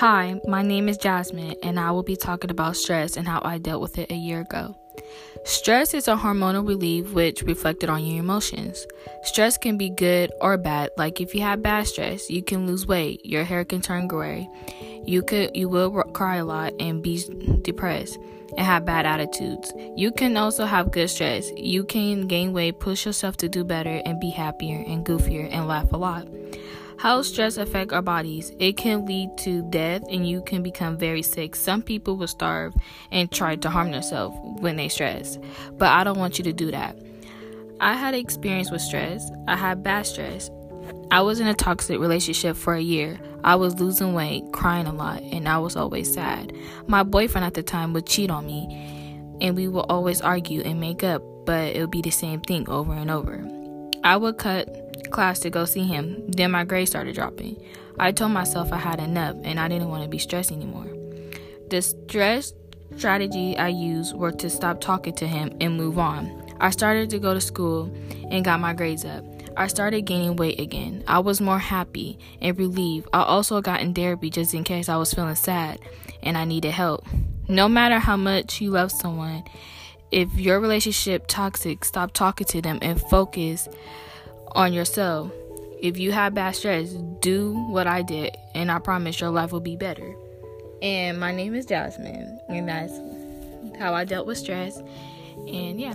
Hi, my name is Jasmine, and I will be talking about stress and how I dealt with it a year ago. Stress is a hormonal relief which reflected on your emotions. Stress can be good or bad. Like if you have bad stress, you can lose weight, your hair can turn gray, you could you will cry a lot and be depressed and have bad attitudes. You can also have good stress. You can gain weight, push yourself to do better and be happier and goofier and laugh a lot. How stress affect our bodies? It can lead to death and you can become very sick. Some people will starve and try to harm themselves when they stress. But I don't want you to do that. I had experience with stress. I had bad stress. I was in a toxic relationship for a year. I was losing weight, crying a lot, and I was always sad. My boyfriend at the time would cheat on me, and we would always argue and make up, but it would be the same thing over and over. I would cut class to go see him. Then my grades started dropping. I told myself I had enough and I didn't want to be stressed anymore. The stress strategy I used were to stop talking to him and move on. I started to go to school and got my grades up. I started gaining weight again. I was more happy and relieved. I also got in therapy just in case I was feeling sad and I needed help. No matter how much you love someone, if your relationship toxic, stop talking to them and focus on yourself. If you have bad stress, do what I did, and I promise your life will be better. And my name is Jasmine, and that's how I dealt with stress. And yeah.